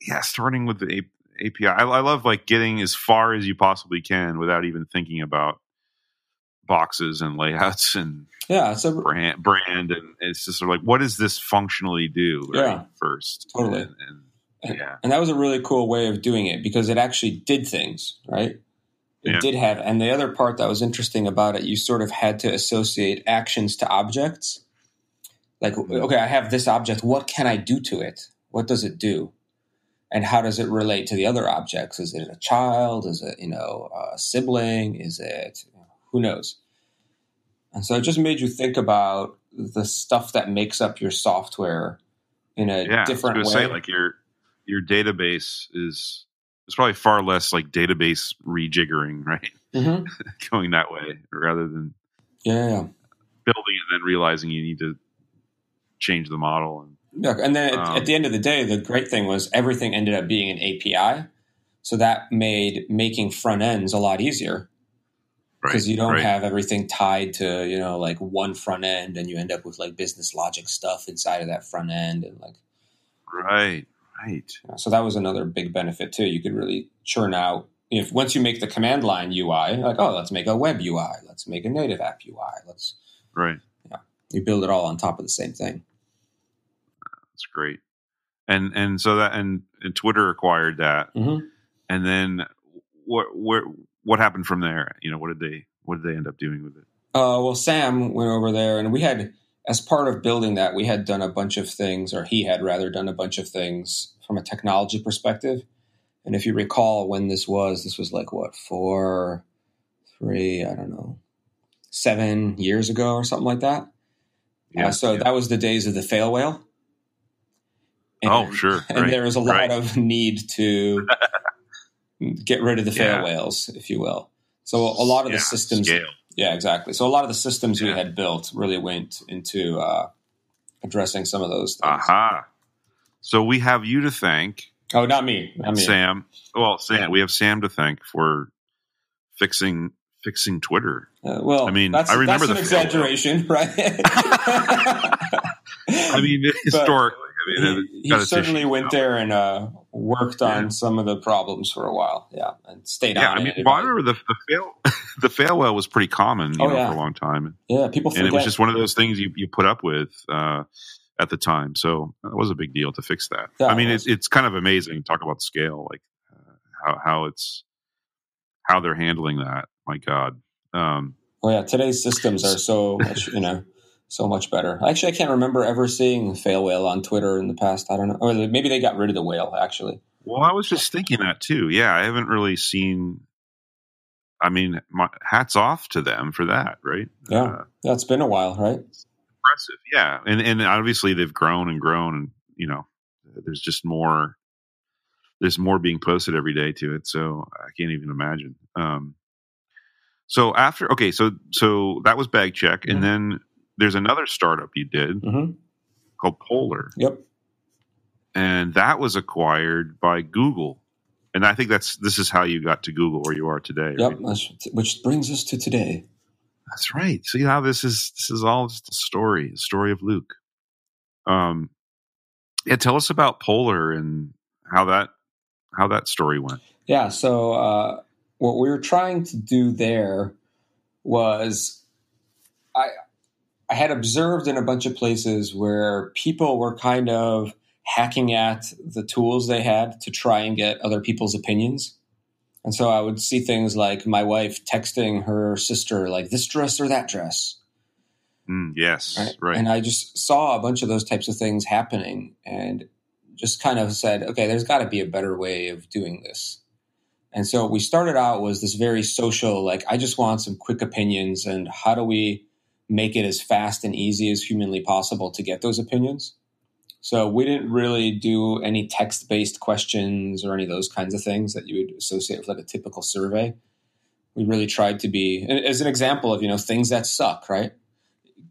B: yeah, starting with the A- API, I, I love like getting as far as you possibly can without even thinking about boxes and layouts and
A: Yeah, so
B: brand brand and it's just sort of like what does this functionally do right,
A: Yeah.
B: first
A: Totally.
B: and, and Yeah.
A: and that was a really cool way of doing it because it actually did things, right? It
B: Yeah.
A: did have, and the other part that was interesting about it, you sort of had to associate actions to objects. Like,
B: Mm-hmm.
A: okay, I have this object. What can I do to it? What does it do? And how does it relate to the other objects? Is it a child? Is it, you know, a sibling? Is it, who knows? And so it just made you think about the stuff that makes up your software in a
B: yeah,
A: different
B: I was
A: way.
B: say like your your database is it's probably far less like database rejiggering, right?
A: Mhm.
B: Going that way rather than
A: Yeah,
B: building and then realizing you need to change the model and
A: Yeah, and then at,
B: Um,
A: at the end of the day, the great thing was everything ended up being an API, so that made making front ends a lot easier
B: right,
A: because you don't
B: right.
A: have everything tied to you know like one front end, and you end up with like business logic stuff inside of that front end, and like
B: right, right.
A: so that was another big benefit too. You could really churn out if once you make the command line UI, like oh let's make a web UI, let's make a native app UI, let's
B: Right.
A: Yeah, you build it all on top of the same thing.
B: That's great. And and so that and, and Twitter acquired that.
A: Mhm.
B: And then what where what happened from there? You know, what did they what did they end up doing with it?
A: Uh, well, Sam went over there, and we had, as part of building that, we had done a bunch of things, or he had rather done a bunch of things from a technology perspective. And if you recall when this was, this was like what, four, three, I don't know, seven years ago or something like that. Yeah. Uh, so yeah. that was the days of the fail whale.
B: And, oh, sure.
A: And right. there was a lot right. of need to get rid of the fail yeah. whales, if you will. So a lot of the systems. Scale. Yeah, exactly. So a lot of the systems we had built really went into uh, addressing some of those things.
B: Aha. So we have you to thank.
A: Oh, not me. Not me.
B: Sam. Well, Sam. We have Sam to thank for fixing fixing Twitter.
A: Uh, well, I mean, I remember that's an exaggeration, right?
B: I mean, historically, I
A: mean, he, he certainly went there and uh, worked on yeah. some of the problems for a while. Yeah, and stayed
B: yeah,
A: on.
B: I mean, well, I remember the, the fail the was pretty common, you oh, know, yeah. for a long time.
A: Yeah, people forget.
B: and it was just one of those things you you put up with. Uh, at the time, so it was a big deal to fix that. Yeah, I mean, it it's kind of amazing. Talk about scale, like uh, how how it's how they're handling that. My God. Um,
A: oh yeah, today's systems are so much, you know, so much better. Actually, I can't remember ever seeing fail whale on Twitter in the past. I don't know, or maybe they got rid of the whale. Actually,
B: well, I was just thinking that too. Yeah, I haven't really seen. I mean, my, hats off to them for that, right?
A: Yeah, uh, yeah, it's been a while, right?
B: Impressive, yeah, and and obviously they've grown and grown, and you know, there's just more. There's more being posted every day to it, so I can't even imagine. Um, so after okay, so so that was Bagcheck, and then there's another startup you did mm-hmm. called Polar.
A: Yep.
B: And that was acquired by Google. And I think that's this is how you got to Google where you are today.
A: Yep, right? which brings us to today.
B: That's right. See how this is this is all just a story, a story of Luke. Um yeah, tell us about Polar and how that how that story went.
A: Yeah, so uh what we were trying to do there was I had observed in a bunch of places where people were kind of hacking at the tools they had to try and get other people's opinions. And so I would see things like my wife texting her sister, like this dress or that dress.
B: Mm, yes, right? right.
A: And I just saw a bunch of those types of things happening and just kind of said, okay, there's got to be a better way of doing this. And so we started out was this very social, like, I just want some quick opinions and how do we make it as fast and easy as humanly possible to get those opinions? So we didn't really do any text based questions or any of those kinds of things that you would associate with like a typical survey. We really tried to be, as an example of, you know, things that suck, right?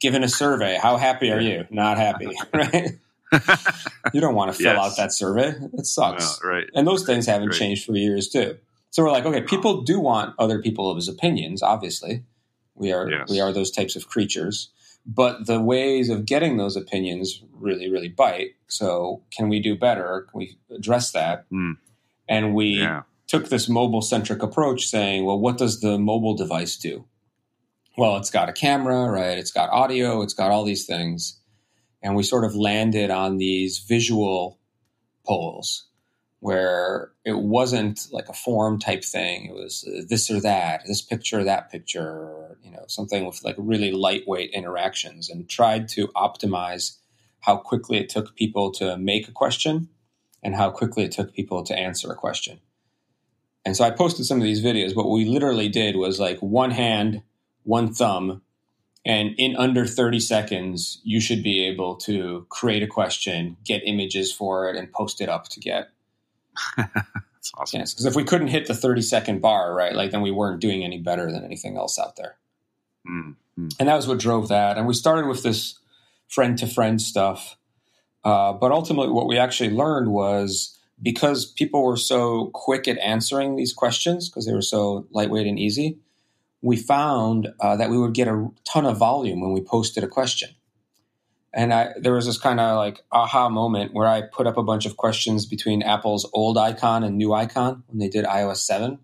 A: Given a survey, how happy are you? Not happy, right? you don't want to fill yes. out that survey. It sucks.
B: No, right.
A: And those things haven't right. changed for years too. So we're like, okay, people do want other people's opinions. Obviously, we are yes. we are those types of creatures. But the ways of getting those opinions really, really bite. So can we do better? Can we address that? Mm. And we yeah. took this mobile centric approach, saying, well, what does the mobile device do? Well, it's got a camera, right? It's got audio. It's got all these things, and we sort of landed on these visual polls where it wasn't like a form type thing. It was uh, this or that, this picture, that picture, or, you know, something with like really lightweight interactions and tried to optimize how quickly it took people to make a question and how quickly it took people to answer a question. And so I posted some of these videos. What we literally did was like one hand, one thumb, and in under 30 seconds, you should be able to create a question, get images for it, and post it up to get
B: That's awesome.
A: Yes, because if we couldn't hit the 30 second bar, right, like then we weren't doing any better than anything else out there. Mm-hmm. And that was what drove that. And we started with this friend to friend stuff. Uh, but ultimately, what we actually learned was because people were so quick at answering these questions, because they were so lightweight and easy, we found uh, that we would get a ton of volume when we posted a question. And I, there was this kind of like aha moment where I put up a bunch of questions between Apple's old icon and new icon when they did iOS 7.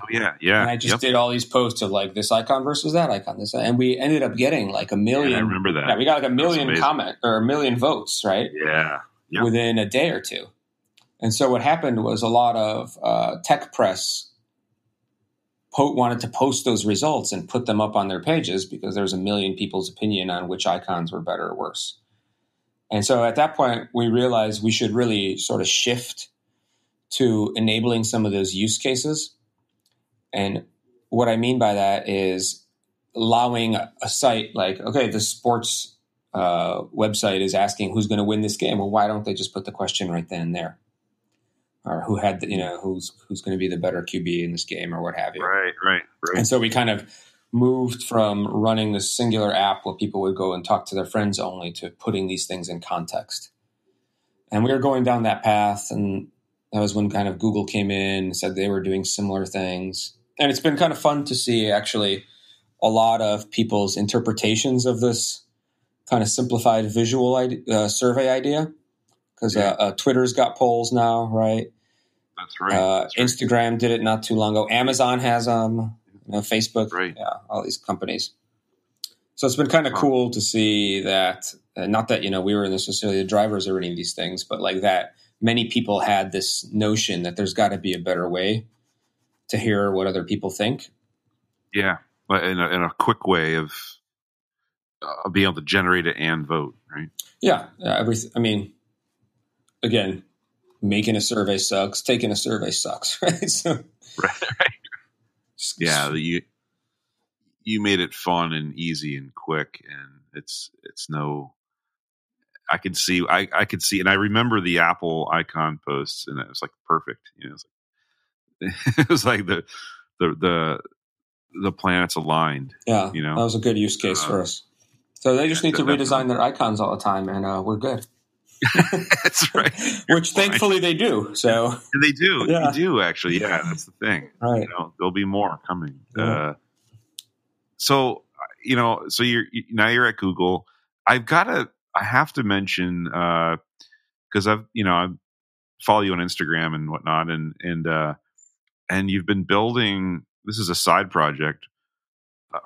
B: Oh, yeah, yeah.
A: And I just yep. did all these posts of like this icon versus that icon, this, and we ended up getting like a million. Yeah, I
B: remember that.
A: Yeah, we got like a million comment or a million votes, right?
B: Yeah.
A: Yep. Within a day or two. And so what happened was a lot of uh, tech press po- wanted to post those results and put them up on their pages because there was a million people's opinion on which icons were better or worse. And so at that point, we realized we should really sort of shift to enabling some of those use cases. And what I mean by that is allowing a site like, okay, the sports uh, website is asking who's going to win this game. Well, why don't they just put the question right then and there? Or who had, the, you know, who's who's going to be the better QB in this game, or what have you?
B: Right, right, right.
A: And so we kind of moved from running this singular app where people would go and talk to their friends only to putting these things in context. And we were going down that path, and that was when kind of Google came in and said they were doing similar things. And it's been kind of fun to see actually a lot of people's interpretations of this kind of simplified visual uh, survey idea because yeah. uh, uh, Twitter's got polls now, right?
B: That's right. Uh, That's
A: right. Instagram did it not too long ago. Amazon has them. You know, Facebook,
B: right.
A: yeah, all these companies. So it's been kind of cool to see that. Uh, not that you know we were necessarily the drivers of any of these things, but like that many people had this notion that there's got to be a better way to hear what other people think.
B: Yeah, but in a, in a quick way of uh, being able to generate it and vote, right?
A: Yeah, everything. I mean, again, making a survey sucks. Taking a survey sucks, right? So,
B: right, right. Yeah, you you made it fun and easy and quick, and it's it's no. I could see, I I could see, and I remember the Apple icon posts, and it was like perfect. You know, it was like, it was like the the the the planets aligned.
A: Yeah,
B: you know,
A: that was a good use case uh, for us. So they just need to redesign their icons all the time, and uh, we're good.
B: that's right.
A: Which thankfully they do. So
B: and they do. Yeah. They do actually. Yeah, that's the thing.
A: Right.
B: You know, there'll be more coming. Yeah. Uh, so you know, so you're now you're at Google. I've got to. I have to mention because uh, I've you know I follow you on Instagram and whatnot, and and uh, and you've been building. This is a side project,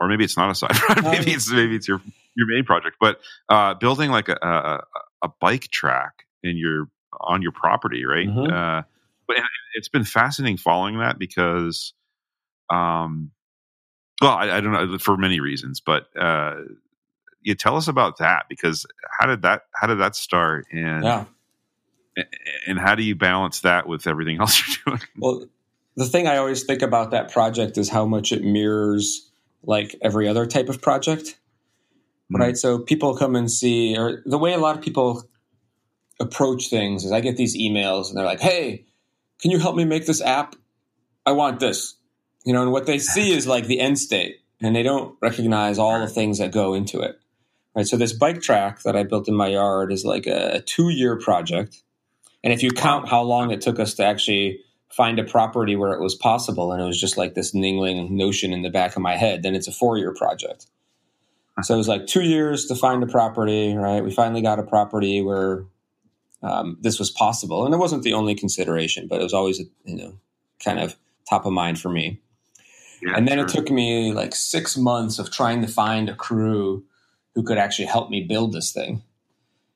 B: or maybe it's not a side project. maybe it's maybe it's your your main project, but uh, building like a, a, a bike track in your on your property, right? Mm-hmm. Uh, but it's been fascinating following that because, um, well, I, I, don't know for many reasons, but uh, you tell us about that because how did that how did that start and
A: yeah.
B: and how do you balance that with everything else you're doing?
A: Well, the thing I always think about that project is how much it mirrors like every other type of project mm-hmm. right? So people come and see, or the way a lot of people approach things is I get these emails and they're like, hey, can you help me make this app? I want this. You know, and what they see is like the end state and they don't recognize all the things that go into it. Right. So this bike track that I built in my yard is like a, a two year project. And if you count how long it took us to actually find a property where it was possible and it was just like this niggling notion in the back of my head, then it's a four year project. So it was like two years to find a property, right? We finally got a property where um, this was possible. And it wasn't the only consideration, but it was always, a you know, kind of top of mind for me. Yeah, and then sure. it took me like six months of trying to find a crew who could actually help me build this thing.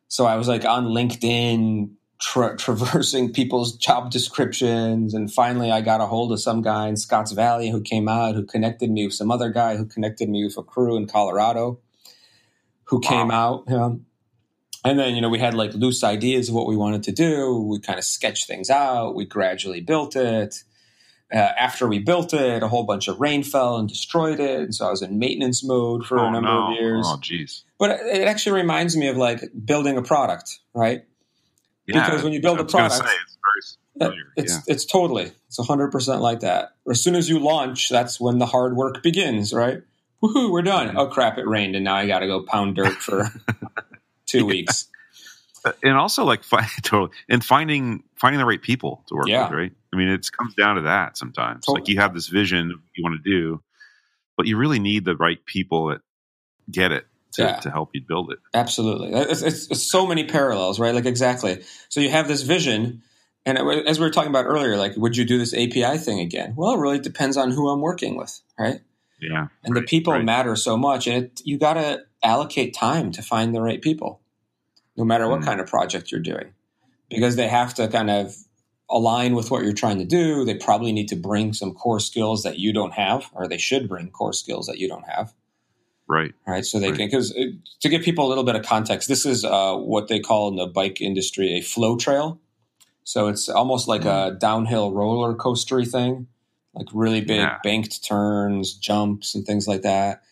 A: So I was like on LinkedIn tra- traversing people's job descriptions. And finally, I got a hold of some guy in Scotts Valley who came out, who connected me with some other guy who connected me with a crew in Colorado who came wow. out. and then, you know, we had like loose ideas of what we wanted to do. We kind of sketched things out. We gradually built it. Uh, after we built it, a whole bunch of rain fell and destroyed it. And so I was in maintenance mode for
B: oh,
A: a number
B: no.
A: of years.
B: Oh, jeez.
A: But it actually reminds me of like building a product, right? Yeah, because when you build a product, say, it's, it's, yeah. it's totally it's hundred percent like that. As soon as you launch, that's when the hard work begins, right? Woohoo, we're done. Oh crap, it rained, and now I got to go pound dirt for two weeks.
B: Uh, and also, like, totally, and finding finding the right people to work yeah. with, right? I mean, it comes down to that sometimes. Totally. Like, you have this vision you want to do, but you really need the right people that get it to, yeah. to help you build it.
A: Absolutely. It's, it's, it's, so many parallels, right? Like, exactly. So you have this vision. And as we were talking about earlier, like, would you do this API thing again? Well, it really depends on who I'm working with, right?
B: Yeah.
A: And right, the people right. matter so much. And it, you got to allocate time to find the right people, no matter what mm. kind of project you're doing, because they have to kind of align with what you're trying to do. They probably need to bring some core skills that you don't have, or they should bring core skills that you don't have.
B: Right.
A: Right. So they
B: right.
A: can, because to give people a little bit of context, this is uh, what they call in the bike industry a flow trail. So it's almost like a downhill roller coastery thing, like really big yeah. banked turns, jumps, and things like that.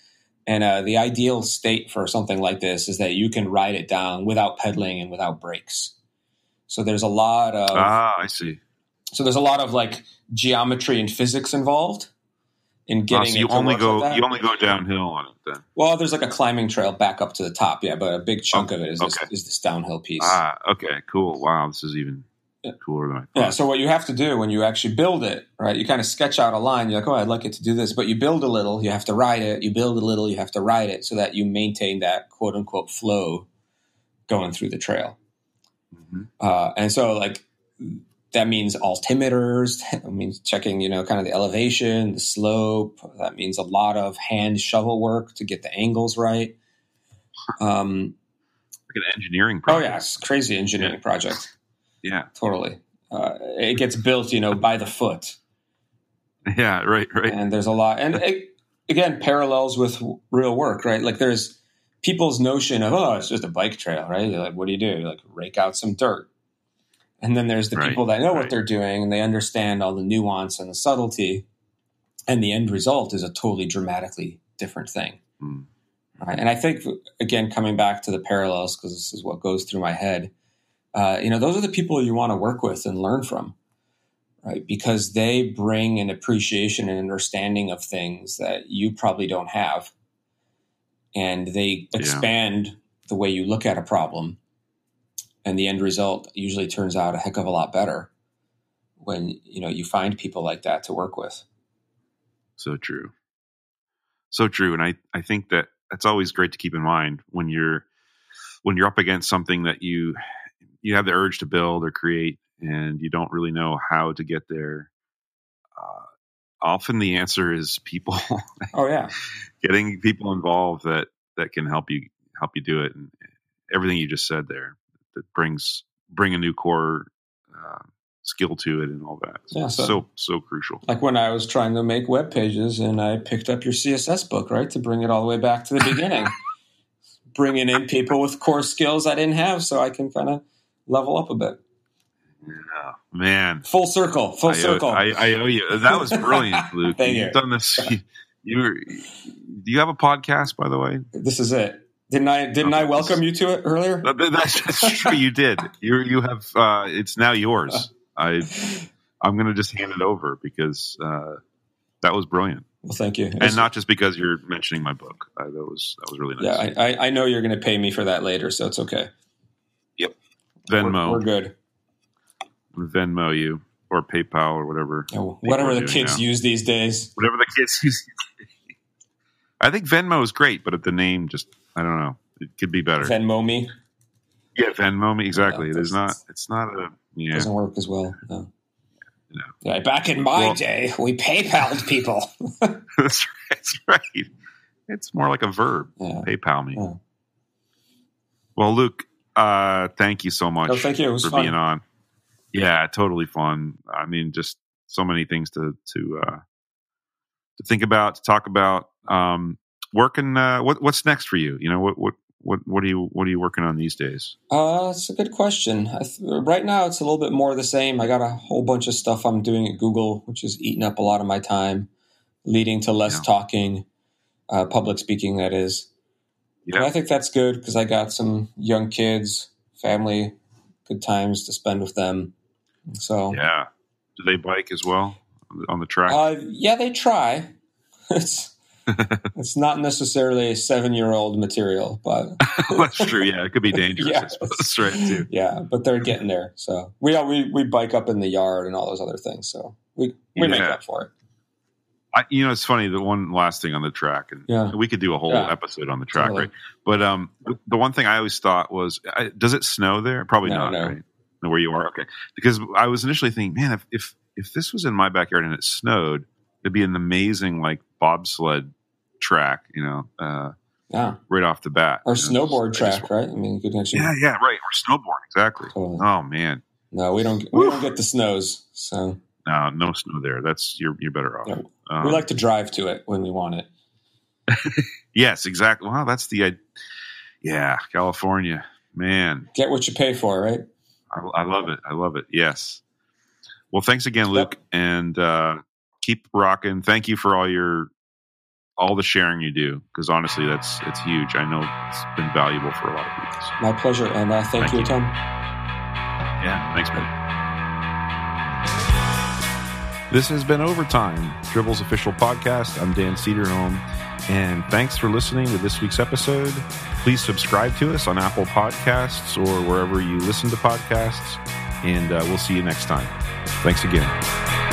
A: And uh, the ideal state for something like this is that you can ride it down without pedaling and without brakes. So there's a lot of
B: ah, I see.
A: So there's a lot of like geometry and physics involved in getting. Oh, so
B: you only go like you only go downhill on it then.
A: Well, there's like a climbing trail back up to the top, yeah, but a big chunk of it is okay. this, is this downhill piece.
B: Ah, okay, cool. Wow, this is even cooler than I thought.
A: Yeah. So what you have to do when you actually build it, right? You kind of sketch out a line. You're like, oh, I'd like it to do this, but you build a little. You have to ride it. You build a little. You have to ride it, so that you maintain that quote unquote flow going through the trail. Mm-hmm. Uh, and so like that means altimeters. That means checking, you know, kind of the elevation, the slope. That means a lot of hand shovel work to get the angles right. Um,
B: like an engineering project.
A: Oh, yes. Crazy engineering yeah. project.
B: Yeah.
A: Totally. Uh, it gets built, you know, by the foot.
B: Yeah, right, right.
A: And there's a lot. And it, again, parallels with real work, right? Like there's people's notion of, oh, it's just a bike trail, right? You're like, what do you do? You like rake out some dirt and then there's the right, people that know right. what they're doing and they understand all the nuance and the subtlety. And the end result is a totally dramatically different thing. Mm. Right? And I think, again, coming back to the parallels, because this is what goes through my head, uh, you know, those are the people you want to work with and learn from, right? Because they bring an appreciation and understanding of things that you probably don't have. And they expand yeah. the way you look at a problem and the end result usually turns out a heck of a lot better when you know you find people like that to work with.
B: So true. So true and i i think that that's always great to keep in mind when you're when you're up against something that you you have the urge to build or create and you don't really know how to get there uh, often the answer is people.
A: Oh yeah.
B: Getting people involved that that can help you help you do it and everything you just said there that brings bring a new core uh, skill to it and all that. Yeah, so, so, so crucial.
A: Like when I was trying to make web pages and I picked up your CSS book, right, to bring it all the way back to the beginning, bringing in people with core skills I didn't have, so I can kind of level up a bit.
B: Yeah, man.
A: Full circle. Full
B: I
A: circle.
B: Owe, I, I, owe you. That was brilliant, Luke. Thank You've you. done this. You, you, do you have a podcast, by the way?
A: This is it. Didn't I? Didn't I welcome you to it earlier?
B: That's, that's true. You did. You you have. Uh, it's now yours. I I'm going to just hand it over because uh, that was brilliant.
A: Well, thank you.
B: And not just because you're mentioning my book. Uh, that was that was really
A: nice. Yeah, I, I know you're going to pay me for that later, so it's okay.
B: Yep. Venmo.
A: We're, we're good.
B: Venmo you or PayPal or whatever.
A: Oh, whatever the kids now. use these days.
B: Whatever the kids use. I think Venmo is great, but the name just I don't know. It could be better.
A: Venmo me.
B: Yeah, Venmo me. Exactly. it is not. It's not a. Yeah.
A: Doesn't work as well. No. No. Yeah, back in my well, day, we PayPal'd people.
B: that's, right, that's right. It's more like a verb. Yeah. PayPal me. Yeah. Well, Luke, uh, thank you so much.
A: Oh, thank you.
B: for
A: fun.
B: being on. Yeah, totally fun. I mean, just so many things to to uh, to think about, to talk about. Um, working. Uh, what what's next for you? You know, what what what what are you what are you working on these days?
A: Uh, it's a good question. Th- right now, it's a little bit more the same. I got a whole bunch of stuff I'm doing at Google, which is eating up a lot of my time, leading to less yeah. talking, uh, public speaking. That is. Yeah. I think that's good because I got some young kids, family, good times to spend with them. So
B: yeah, do they bike as well on the track?
A: Uh, yeah, they try. it's it's not necessarily a seven year old material, but
B: that's true. Yeah, it could be dangerous. yeah, that's right too.
A: Yeah, but they're getting there. So we we we bike up in the yard and all those other things. So we we yeah. make up for it.
B: I, you know, it's funny. The one last thing on the track, and yeah. we could do a whole yeah. episode on the track, totally. right? But um, the one thing I always thought was, I, does it snow there? Probably no, not, no. right? Where you are, okay? Because I was initially thinking, man, if if if this was in my backyard and it snowed, it'd be an amazing like bobsled track, you know, uh,
A: yeah,
B: right off the bat.
A: Or snowboard track, just, right? I mean, you could actually,
B: yeah, yeah, right. Or snowboard, exactly. Totally. Oh man,
A: no, we don't. We don't get the snows, so
B: no, no snow there. That's you're you're better off. Yeah.
A: Um, we like to drive to it when we want it.
B: yes, exactly. Well, that's the, uh, yeah, California, man.
A: Get what you pay for, right?
B: I, I, love it. I love it. Yes. Well, thanks again, Luke, yep. and uh, keep rocking. Thank you for all your all the sharing you do because honestly, that's it's huge. I know it's been valuable for a lot of people.
A: My pleasure, and uh, thank, thank you, Tom.
B: Yeah, thanks, man. This has been Overtime, Dribbble's official podcast. I'm Dan Cederholm, and thanks for listening to this week's episode. Please subscribe to us on Apple Podcasts or wherever you listen to podcasts, and uh, we'll see you next time. Thanks again.